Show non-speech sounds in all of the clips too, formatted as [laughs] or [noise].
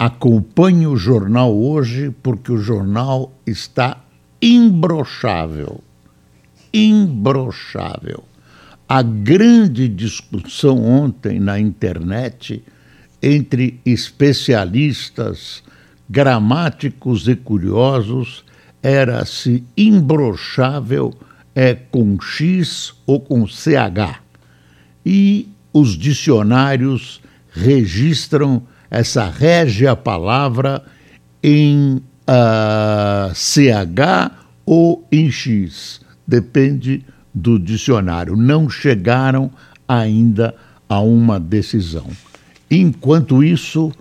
Acompanhe o jornal hoje porque o jornal está imbrochável. Imbrochável. A grande discussão ontem na internet entre especialistas, gramáticos e curiosos era se imbrochável é com X ou com CH. E os dicionários registram essa régia palavra em uh, ah, CH ou em X. Depende do dicionário. Não chegaram ainda a uma decisão. Enquanto isso,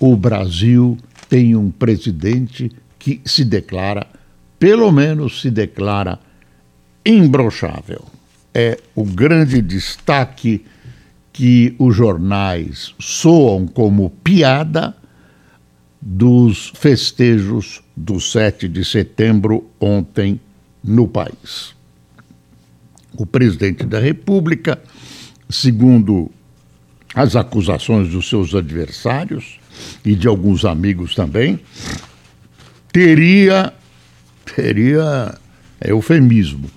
o Brasil tem um presidente que se declara, pelo menos se declara, imbrochável. É o grande destaque que os jornais soam como piada dos festejos do 7 de setembro ontem no país. O presidente da República, segundo as acusações dos seus adversários e de alguns amigos também, teria teria é eufemismo.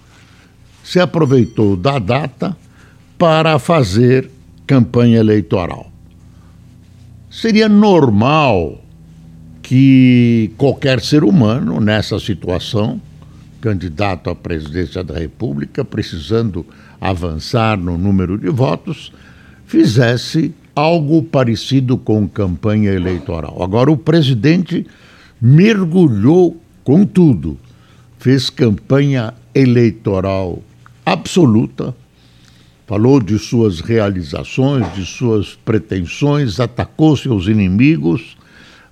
Se aproveitou da data para fazer campanha eleitoral. Seria normal que qualquer ser humano nessa situação, candidato à presidência da República, precisando avançar no número de votos, fizesse algo parecido com campanha eleitoral. Agora, o presidente mergulhou com tudo, fez campanha eleitoral absoluta, falou de suas realizações, de suas pretensões, atacou seus inimigos,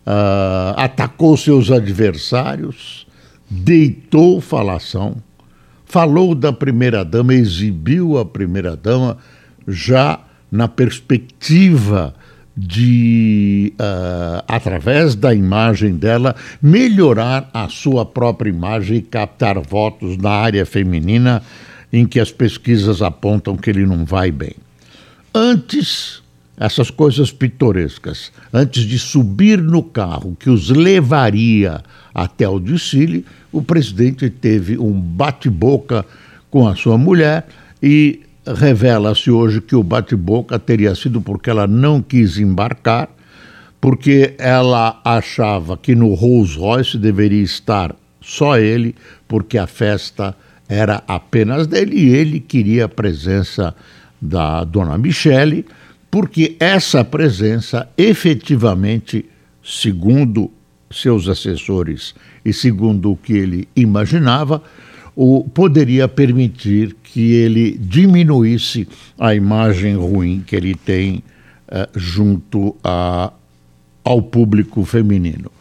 uh, atacou seus adversários, deitou falação, falou da primeira-dama, exibiu a primeira-dama já na perspectiva de, uh, através da imagem dela, melhorar a sua própria imagem e captar votos na área feminina em que as pesquisas apontam que ele não vai bem. Antes, essas coisas pitorescas, antes de subir no carro que os levaria até o desfile, o presidente teve um bate-boca com a sua mulher e revela-se hoje que o bate-boca teria sido porque ela não quis embarcar, porque ela achava que no Rolls Royce deveria estar só ele, porque a festa era apenas dele e ele queria a presença da dona Michele, porque essa presença efetivamente, segundo seus assessores e segundo o que ele imaginava, o, poderia permitir que ele diminuísse a imagem ruim que ele tem uh, junto a, ao público feminino.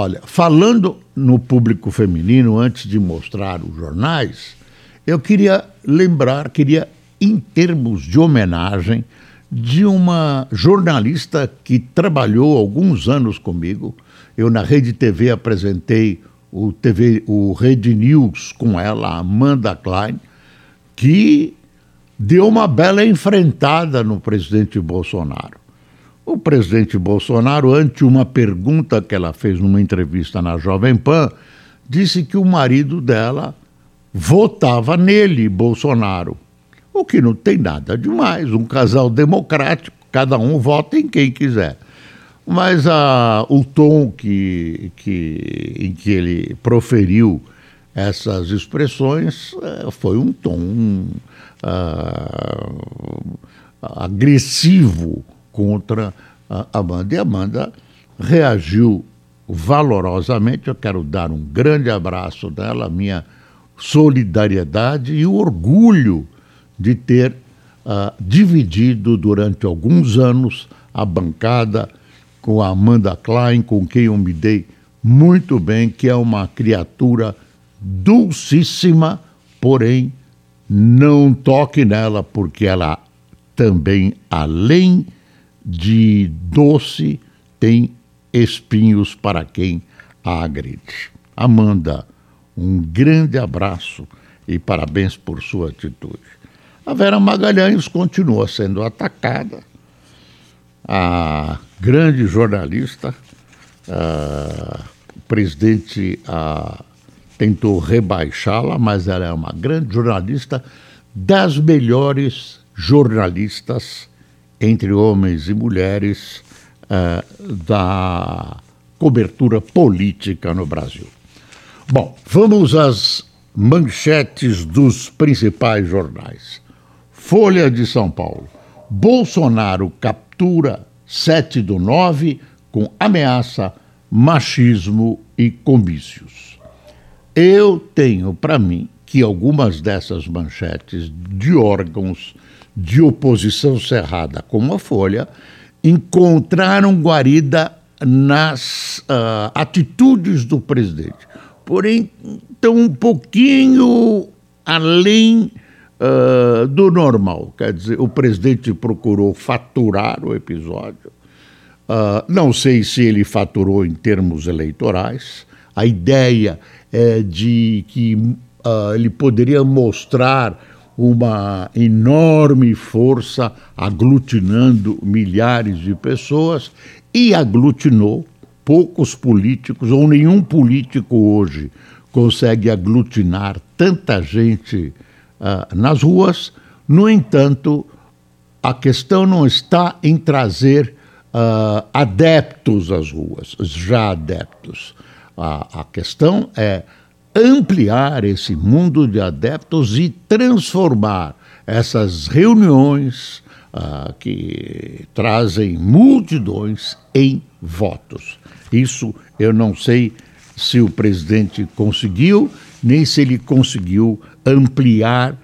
Olha, falando no público feminino, antes de mostrar os jornais, eu queria lembrar, queria, em termos de homenagem, de uma jornalista que trabalhou alguns anos comigo. Eu, na Rede TV, apresentei o, TV, o Rede News com ela, Amanda Klein, que deu uma bela enfrentada no presidente Bolsonaro. O presidente Bolsonaro, ante uma pergunta que ela fez numa entrevista na Jovem Pan, disse que o marido dela votava nele, Bolsonaro. O que não tem nada demais, um casal democrático, cada um vota em quem quiser. Mas a, o tom que, que, em que ele proferiu essas expressões eh, foi um tom uh, agressivo contra a Amanda. E Amanda reagiu valorosamente. Eu quero dar um grande abraço dela, minha solidariedade e o orgulho de ter uh, dividido durante alguns anos a bancada com a Amanda Klein, com quem eu me dei muito bem que é uma criatura dulcíssima, porém não toque nela, porque ela também, além de doce, tem espinhos para quem a agride. Amanda, um grande abraço e parabéns por sua atitude. A Vera Magalhães continua sendo atacada. A grande jornalista, a, o presidente a, tentou rebaixá-la, mas ela é uma grande jornalista, das melhores jornalistas entre homens e mulheres uh, da cobertura política no Brasil. Bom, vamos às manchetes dos principais jornais. Folha de São Paulo. Bolsonaro captura 7 do 9 com ameaça, machismo e comícios. Eu tenho para mim que algumas dessas manchetes de órgãos de oposição cerrada, como a Folha, encontraram guarida nas uh, atitudes do presidente. Porém, estão um pouquinho além uh, do normal. Quer dizer, o presidente procurou faturar o episódio. Uh, não sei se ele faturou em termos eleitorais. A ideia é de que ele poderia mostrar uma enorme força aglutinando milhares de pessoas e aglutinou poucos políticos ou nenhum político hoje consegue aglutinar tanta gente uh, nas ruas. No entanto, a questão não está em trazer uh, adeptos às ruas, já adeptos. A, a questão é ampliar esse mundo de adeptos e transformar essas reuniões uh, que trazem multidões em votos. Isso eu não sei se o presidente conseguiu, nem se ele conseguiu ampliar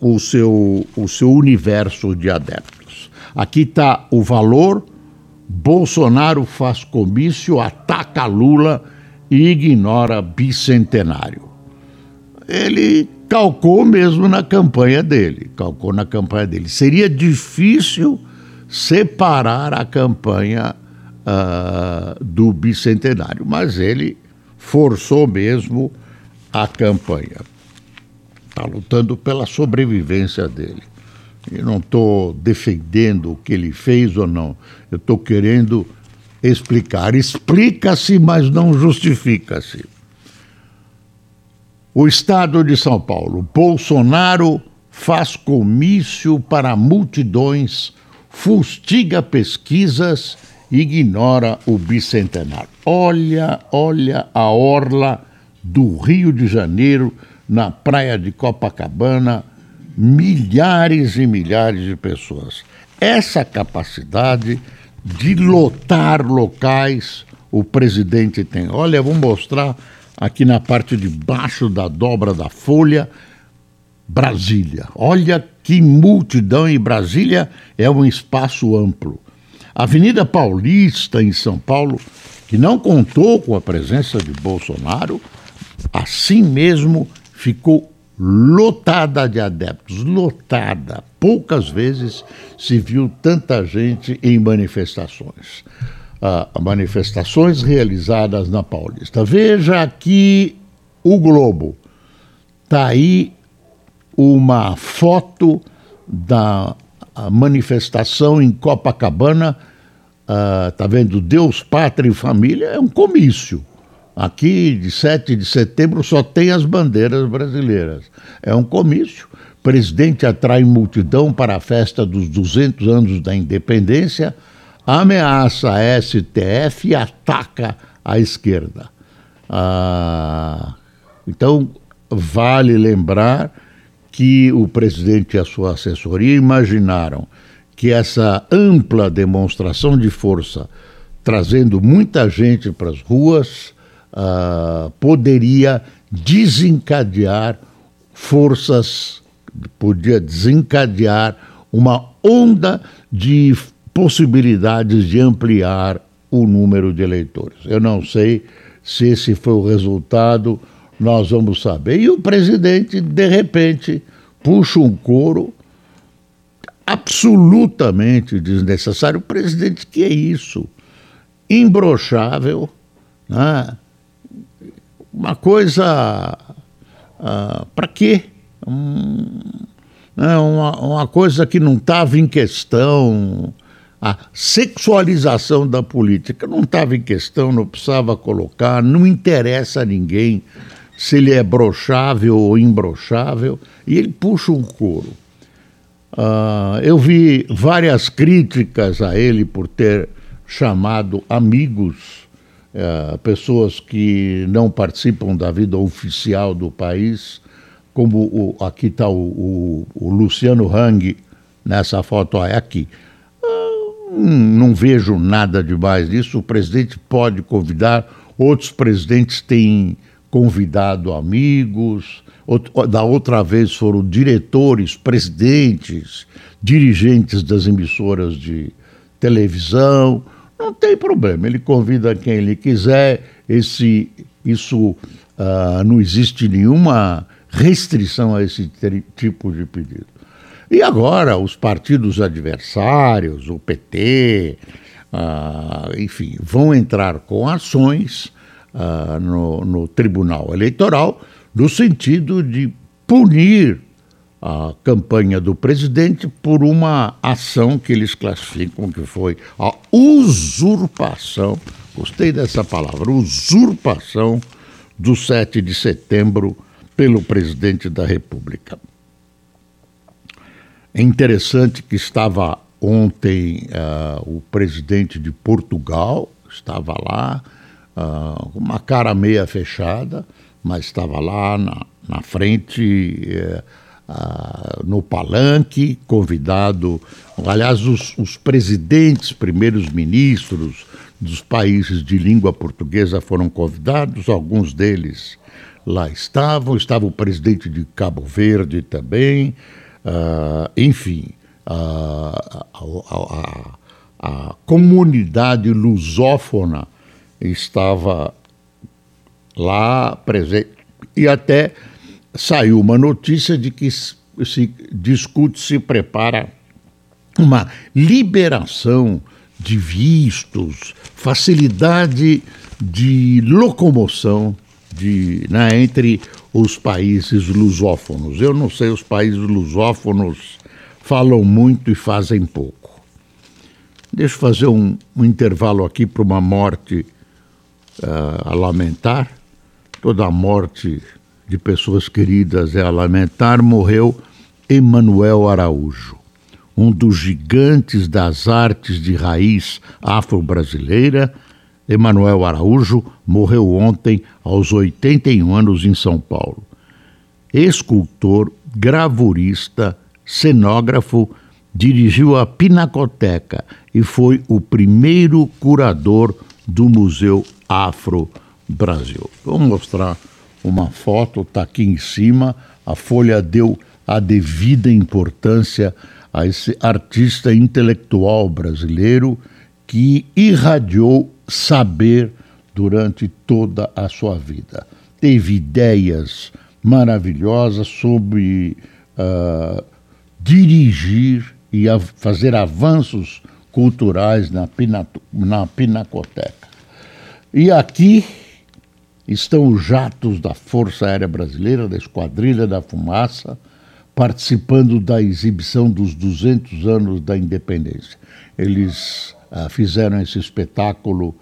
o seu, o seu universo de adeptos. Aqui está o valor: Bolsonaro faz comício, ataca Lula e ignora bicentenário. Ele calcou mesmo na campanha dele, calcou na campanha dele. Seria difícil separar a campanha uh, do bicentenário, mas ele forçou mesmo a campanha. Está lutando pela sobrevivência dele. Eu não estou defendendo o que ele fez ou não. Eu estou querendo explicar. Explica-se, mas não justifica-se. O Estado de São Paulo. Bolsonaro faz comício para multidões, fustiga pesquisas ignora o bicentenário. Olha, olha a orla do Rio de Janeiro, na praia de Copacabana, milhares e milhares de pessoas. Essa capacidade de lotar locais o presidente tem. Olha, vou mostrar aqui na parte de baixo da dobra da folha, Brasília. Olha que multidão e Brasília é um espaço amplo. Avenida Paulista, em São Paulo, que não contou com a presença de Bolsonaro, assim mesmo ficou lotada de adeptos, lotada. Poucas vezes se viu tanta gente em manifestações. Ah, manifestações realizadas na Paulista. Veja aqui o Globo. Está aí uma foto da manifestação em Copacabana uh, tá vendo? Deus, Pátria e Família é um comício. Aqui, de 7 de setembro, só tem as bandeiras brasileiras. É um comício. O presidente atrai multidão para a festa dos 200 anos da independência, ameaça a STF e ataca a esquerda. Ah, então, vale lembrar que o presidente e a sua assessoria imaginaram que essa ampla demonstração de força, trazendo muita gente para as ruas, uh, poderia desencadear forças, podia desencadear uma onda de possibilidades de ampliar o número de eleitores. Eu não sei Se esse foi o resultado, nós vamos saber. E o presidente, de repente, puxa um coro absolutamente desnecessário. O presidente, que é isso? Imbrochável, né? Uma coisa. Uh, ah, Para quê? Um, né? uma, uma coisa que não estava em questão. A sexualização da política não estava em questão, não precisava colocar, não interessa a ninguém se ele é brochável ou imbrochável, e ele puxa um couro. Uh, eu vi várias críticas a ele por ter chamado amigos uh, pessoas que não participam da vida oficial do país, como o, aqui está o, o, o, Luciano Hang, nessa foto é aqui. Uh, não vejo nada demais disso. O presidente pode convidar, outros presidentes têm convidado amigos. Da outra vez foram diretores, presidentes, dirigentes das emissoras de televisão. Não tem problema, ele convida quem ele quiser. Esse, isso uh, não existe nenhuma restrição a esse tipo de pedido. E agora, os partidos adversários, o PT, ah, enfim, vão entrar com ações uh, no, no Tribunal Eleitoral no sentido de punir a campanha do presidente por uma ação que eles classificam que foi a usurpação, gostei dessa palavra, usurpação do 7 de setembro pelo presidente da República. É interessante que estava ontem uh, o presidente de Portugal, estava lá, uh, uma cara meia fechada, mas estava lá na, na frente, uh, no palanque, convidado. Aliás, os, os presidentes, primeiros ministros dos países de língua portuguesa foram convidados, alguns deles lá estavam, estava o presidente de Cabo Verde também, uh, enfim, uh, a, a, a, comunidade lusófona estava lá presente e até saiu uma notícia de que se discute, se prepara uma liberação de vistos, facilidade de locomoção de, né, entre os países lusófonos. Eu não sei, os países lusófonos falam muito e fazem pouco. Deixa eu fazer um, um intervalo aqui para uma morte uh, a lamentar. Toda a morte de pessoas queridas é a lamentar. Morreu Emanuel Araújo, um dos gigantes das artes de raiz afro-brasileira Emanuel Araújo morreu ontem aos 81 anos em São Paulo. Escultor, gravurista, cenógrafo, dirigiu a Pinacoteca e foi o primeiro curador do Museu Afro Brasil. Vou mostrar uma foto, está aqui em cima. A Folha deu a devida importância a esse artista intelectual brasileiro que irradiou saber durante toda a sua vida. Teve ideias maravilhosas sobre uh, dirigir e fazer avanços culturais na, na Pinacoteca. E aqui estão os jatos da Força Aérea Brasileira, da Esquadrilha da Fumaça, participando da exibição dos 200 anos da independência. Eles uh, fizeram esse espetáculo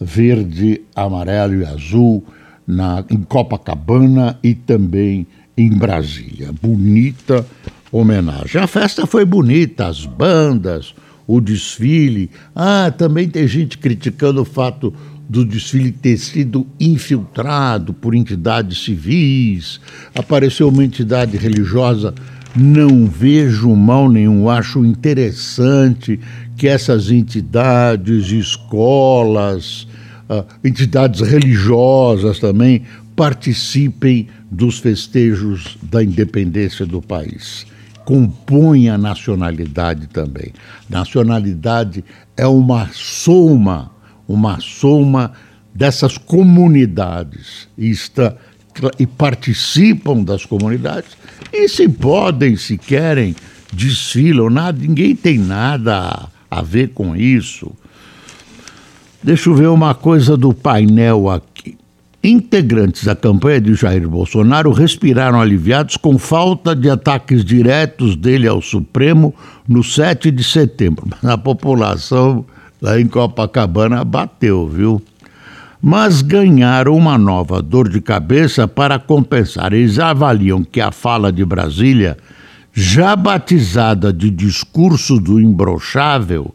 verde, amarelo e azul na, em Copacabana e também em Brasília. Bonita homenagem. A festa foi bonita, as bandas, o desfile. Ah, também tem gente criticando o fato do desfile ter sido infiltrado por entidades civis. Apareceu uma entidade religiosa. Não vejo mal nenhum, acho interessante que essas entidades, escolas, uh, entidades religiosas também participem dos festejos da independência do país. Compõe a nacionalidade também. Nacionalidade é uma soma, uma soma dessas comunidades e, está, e participam das comunidades e se podem, se querem, desfilam, nada, ninguém tem nada a, a ver com isso. Deixa eu ver uma coisa do painel aqui. Integrantes da campanha de Jair Bolsonaro respiraram aliviados com falta de ataques diretos dele ao Supremo no 7 de setembro. [laughs] A população lá em Copacabana bateu, viu? Mas ganharam uma nova dor de cabeça para compensar. Eles avaliam que a fala de Brasília, já batizada de discurso do imbrochável,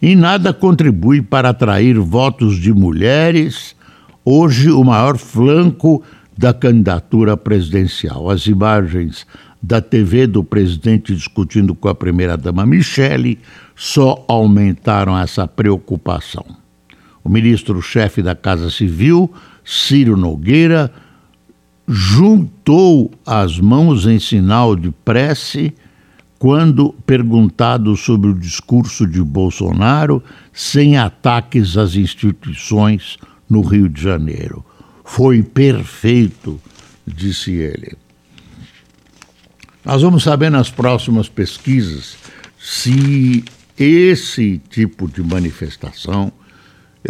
em nada contribui para atrair votos de mulheres hoje o maior flanco da candidatura presidencial. As imagens da TV do presidente discutindo com a primeira-dama Michele só aumentaram essa preocupação. O ministro-chefe da Casa Civil, Ciro Nogueira, juntou as mãos em sinal de prece quando perguntado sobre o discurso de Bolsonaro sem ataques às instituições no Rio de Janeiro. Foi perfeito, disse ele. Nós vamos saber nas próximas pesquisas se esse tipo de manifestação,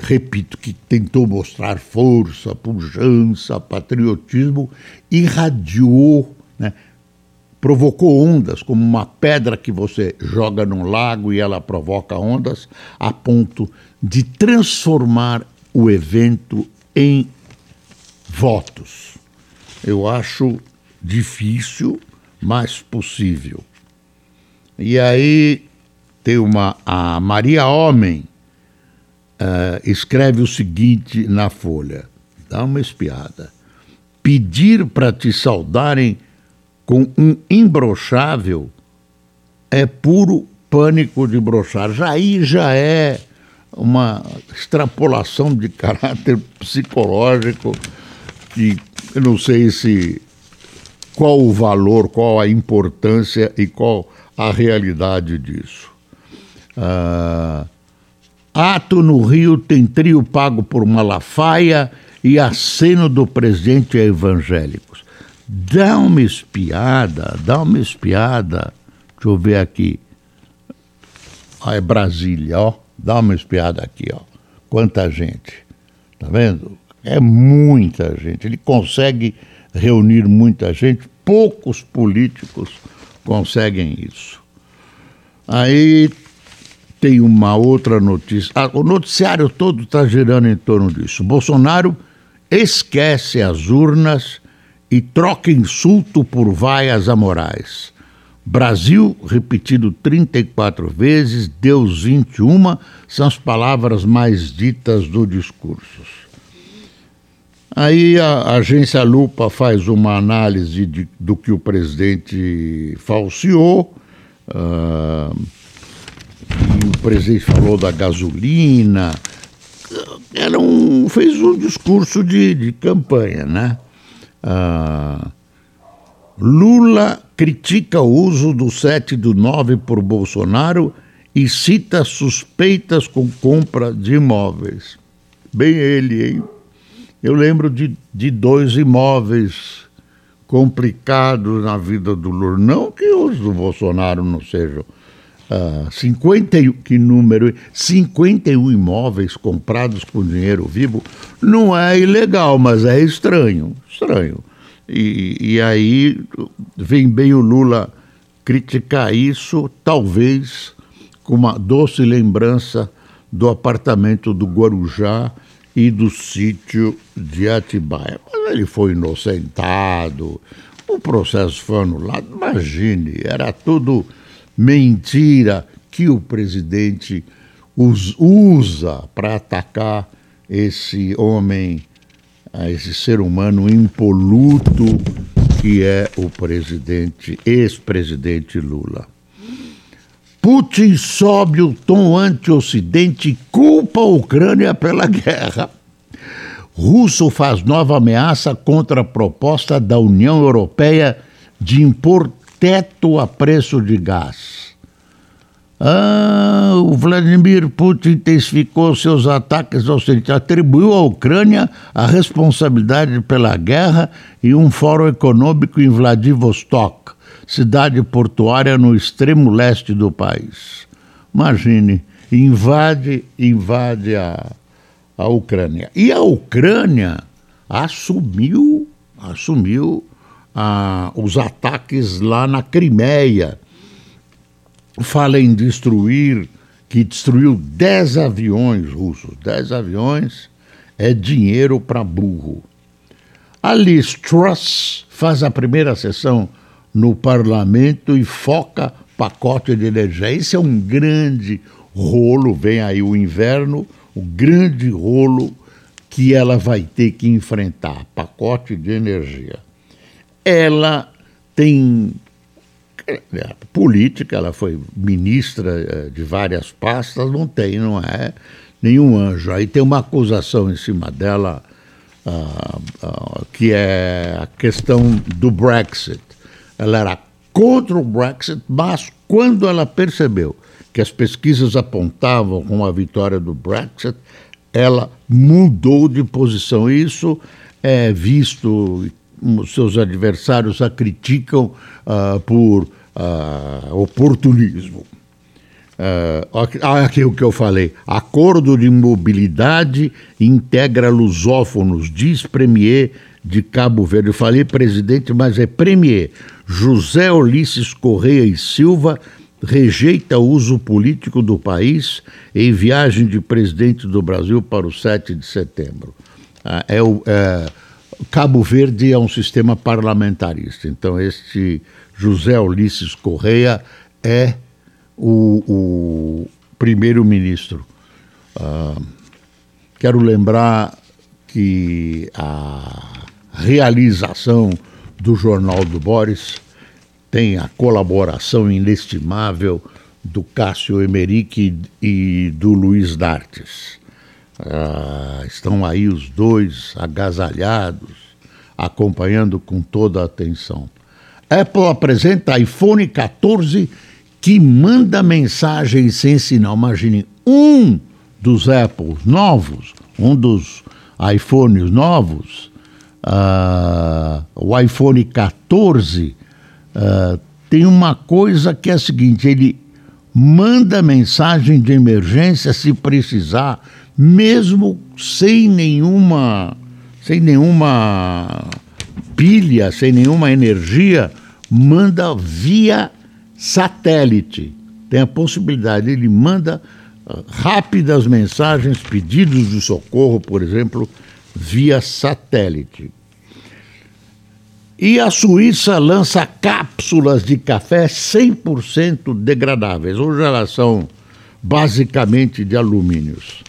repito, que tentou mostrar força, pujança, patriotismo, irradiou, né, provocou ondas, como uma pedra que você joga num lago e ela provoca ondas, a ponto de transformar o evento em votos. Eu acho difícil, mas possível. E aí tem uma a Maria Homem uh, escreve o seguinte na folha, dá uma espiada. Pedir para te saudarem com um imbrochável é puro pânico de brochar. Já aí já é uma extrapolação de caráter [laughs] psicológico que eu não sei se qual o valor, qual a importância e qual a realidade disso. Ah, ato no Rio tem trio pago por Malafaia e aceno do presidente a evangélicos. Dá uma espiada, dá uma espiada. Deixa eu ver aqui. Ah, é Brasília, ó. Dá uma espiada aqui, ó. Quanta gente. Tá vendo? É muita gente. Ele consegue reunir muita gente. Poucos políticos conseguem isso. Aí tem uma outra notícia. Ah, o noticiário todo está girando em torno disso. Bolsonaro esquece as urnas e troca insulto por vaias a Moraes. Brasil, repetido 34 vezes, Deus 21, são as palavras mais ditas do discurso. Aí a agência Lupa faz uma análise de, do que o presidente falseou. Uh, o presidente falou da gasolina. Era um, fez um discurso de, de campanha, né? Uh, Lula critica o uso do 7 do 9 por Bolsonaro e cita suspeitas com compra de imóveis. Bem ele, hein? Eu lembro de, de dois imóveis complicados na vida do Lula. Não que os do Bolsonaro não sejam. Uh, 51, que número? 51 imóveis comprados com dinheiro vivo não é ilegal, mas é estranho. Estranho. E, e aí vem bem o Lula criticar isso, talvez com uma doce lembrança do apartamento do Guarujá e do sítio de Atibaia. Mas ele foi inocentado, o processo foi anulado. Imagine, era tudo mentira que o presidente usa para atacar esse homem esse ser humano impoluto que é o presidente, ex-presidente Lula. Putin sobe o tom anti-Ocidente e culpa a Ucrânia pela guerra. Russo faz nova ameaça contra a proposta da União Europeia de impor teto a preço de gás. Ah, o Vladimir Putin intensificou seus ataques ao centro, atribuiu à Ucrânia a responsabilidade pela guerra e um fórum econômico em Vladivostok, cidade portuária no extremo leste do país. Imagine, invade, invade a, a Ucrânia. E a Ucrânia assumiu, assumiu ah, os ataques lá na Crimeia fala em destruir, que destruiu 10 aviões russos. 10 aviões é dinheiro para burro. A Liz Truss faz a primeira sessão no parlamento e foca pacote de energia. Esse é um grande rolo, vem aí o inverno, o grande rolo que ela vai ter que enfrentar, pacote de energia. Ela tem é, política, ela foi ministra é, de várias pastas, não tem, não é nenhum anjo. Aí tem uma acusação em cima dela, uh, uh, que é a questão do Brexit. Ela era contra o Brexit, mas quando ela percebeu que as pesquisas apontavam com a vitória do Brexit, ela mudou de posição. Isso é visto, seus adversários a criticam uh, por uh, oportunismo. Uh, aqui o que eu falei. Acordo de mobilidade integra lusófonos, diz Premier de Cabo Verde. Eu falei presidente, mas é Premier. José Ulisses Correia e Silva rejeita o uso político do país em viagem de presidente do Brasil para o 7 de setembro. É o, é, Cabo Verde é um sistema parlamentarista, então este José Ulisses Correia é o, o primeiro-ministro. Uh, quero lembrar que a realização do Jornal do Boris tem a colaboração inestimável do Cássio Emerick e do Luiz Dartes. Uh, estão aí os dois agasalhados, acompanhando com toda a atenção. Apple apresenta iPhone 14 que manda mensagem sem sinal. Imagine, um dos Apples novos, um dos iPhones novos, uh, o iPhone 14, uh, tem uma coisa que é a seguinte: ele manda mensagem de emergência se precisar, mesmo sem nenhuma, sem nenhuma pilha, sem nenhuma energia, manda via satélite. Tem a possibilidade, ele manda uh, rápidas mensagens, pedidos de socorro, por exemplo, via satélite. E a Suíça lança cápsulas de café 100% degradáveis. Hoje elas são basicamente de alumínios.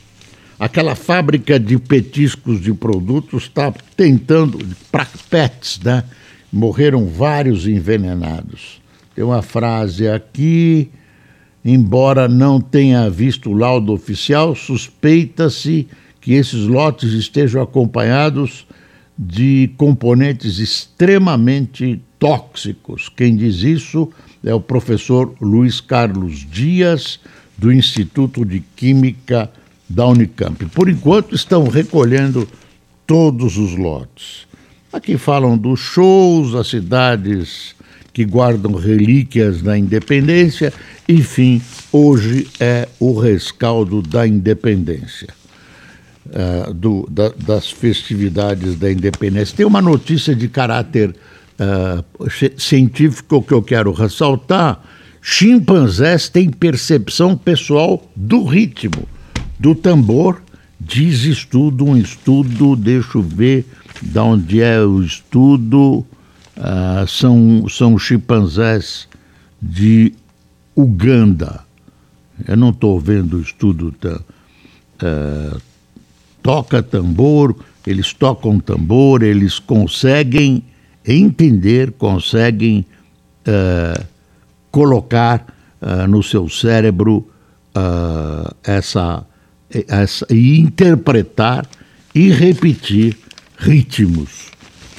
Aquela fábrica de petiscos de produtos está tentando, para pets, né? Morreram vários envenenados. Tem uma frase aqui, embora não tenha visto o laudo oficial, suspeita-se que esses lotes estejam acompanhados de componentes extremamente tóxicos. Quem diz isso é o professor Luiz Carlos Dias, do Instituto de Química da Unicamp. Por enquanto, estão recolhendo todos os lotes. Aqui falam dos shows, as cidades que guardam relíquias da independência. Enfim, hoje é o rescaldo da independência, uh, do, da, das festividades da independência. Tem uma notícia de caráter uh, científico que eu quero ressaltar: chimpanzés têm percepção pessoal do ritmo do tambor, diz estudo, um estudo, deixa eu ver de onde é o estudo, uh, são, são chimpanzés de Uganda. Eu não estou vendo o estudo. Tá, toca tambor, eles tocam tambor, eles conseguem entender, conseguem uh, colocar uh, no seu cérebro uh, essa e interpretar e repetir ritmos.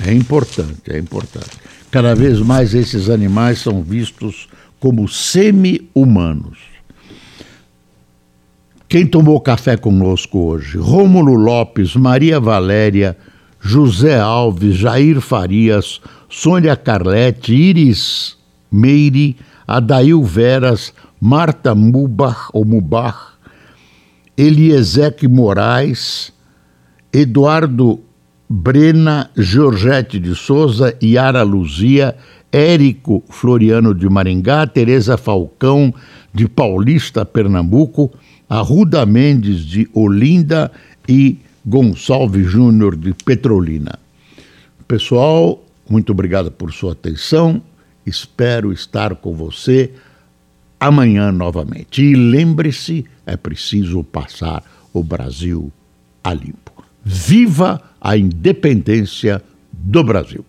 É importante, é importante. Cada vez mais esses animais são vistos como semi-humanos. Quem tomou café conosco hoje? Rômulo Lopes, Maria Valéria, José Alves, Jair Farias, Sônia Carlete, Iris Meire, Adail Veras, Marta Mubach, ou Mubach, Eliezeque Moraes, Eduardo Brena, Georgette de Souza, Yara Luzia, Érico Floriano de Maringá, Tereza Falcão de Paulista, Pernambuco, Arruda Mendes de Olinda e Gonçalves Júnior de Petrolina. Pessoal, muito obrigado por sua atenção. Espero estar com você amanhã novamente. E lembre-se, é preciso passar o Brasil a limpo. Viva a independência do Brasil!